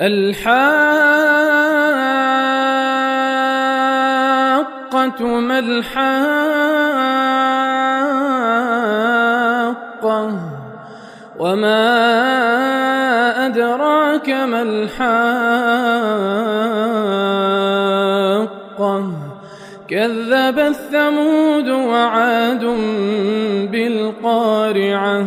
الحاقة ما الحاقة وما أدراك ما الحاقة كذبت ثمود وعاد بالقارعة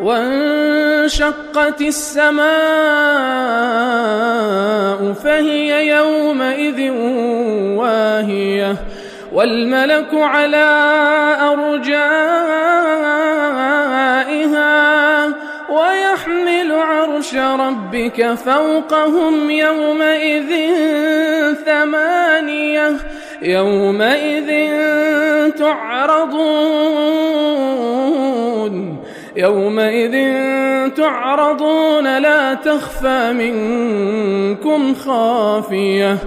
وانشقت السماء فهي يومئذ واهية والملك على أرجائها ويحمل عرش ربك فوقهم يومئذ ثمانية يومئذ تعرضون يومئذ تعرضون لا تخفى منكم خافية.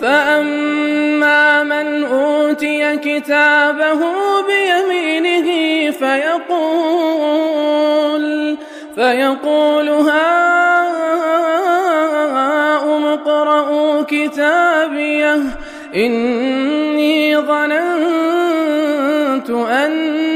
فأما من أوتي كتابه بيمينه فيقول فيقول هاؤم اقرءوا كتابيه إني ظننت أني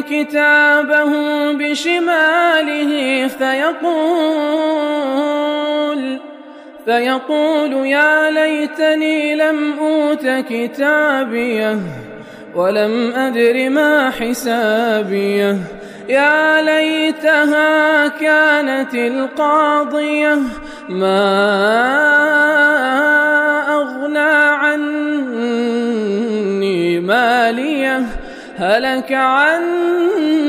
كتابه بشماله فيقول فيقول يا ليتني لم أوت كتابيه ولم أدر ما حسابيه. يا ليتها كانت القاضية ما أغنى عني ماليه. هلك عني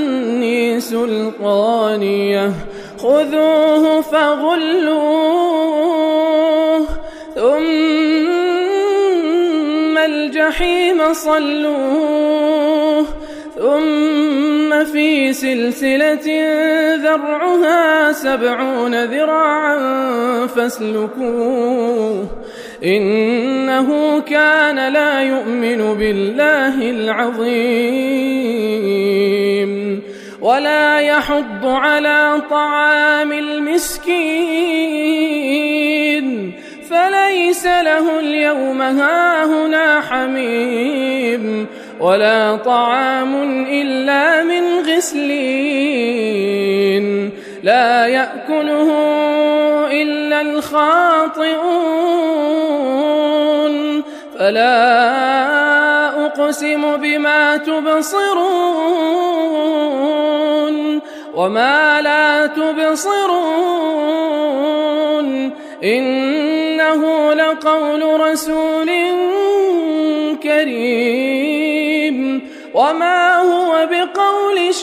سلطانية. خذوه فغلوه ثم الجحيم صلوه ثم في سلسلة ذرعها سبعون ذراعا فاسلكوه. إنه كان لا يؤمن بالله العظيم ولا يحض على طعام المسكين فليس له اليوم هاهنا حميم ولا طعام إلا من غسلين لا يأكله إلا الخاطئون. فلا أقسم بما تبصرون وما لا تبصرون. إنه لقول رسول كريم. وما هو بقول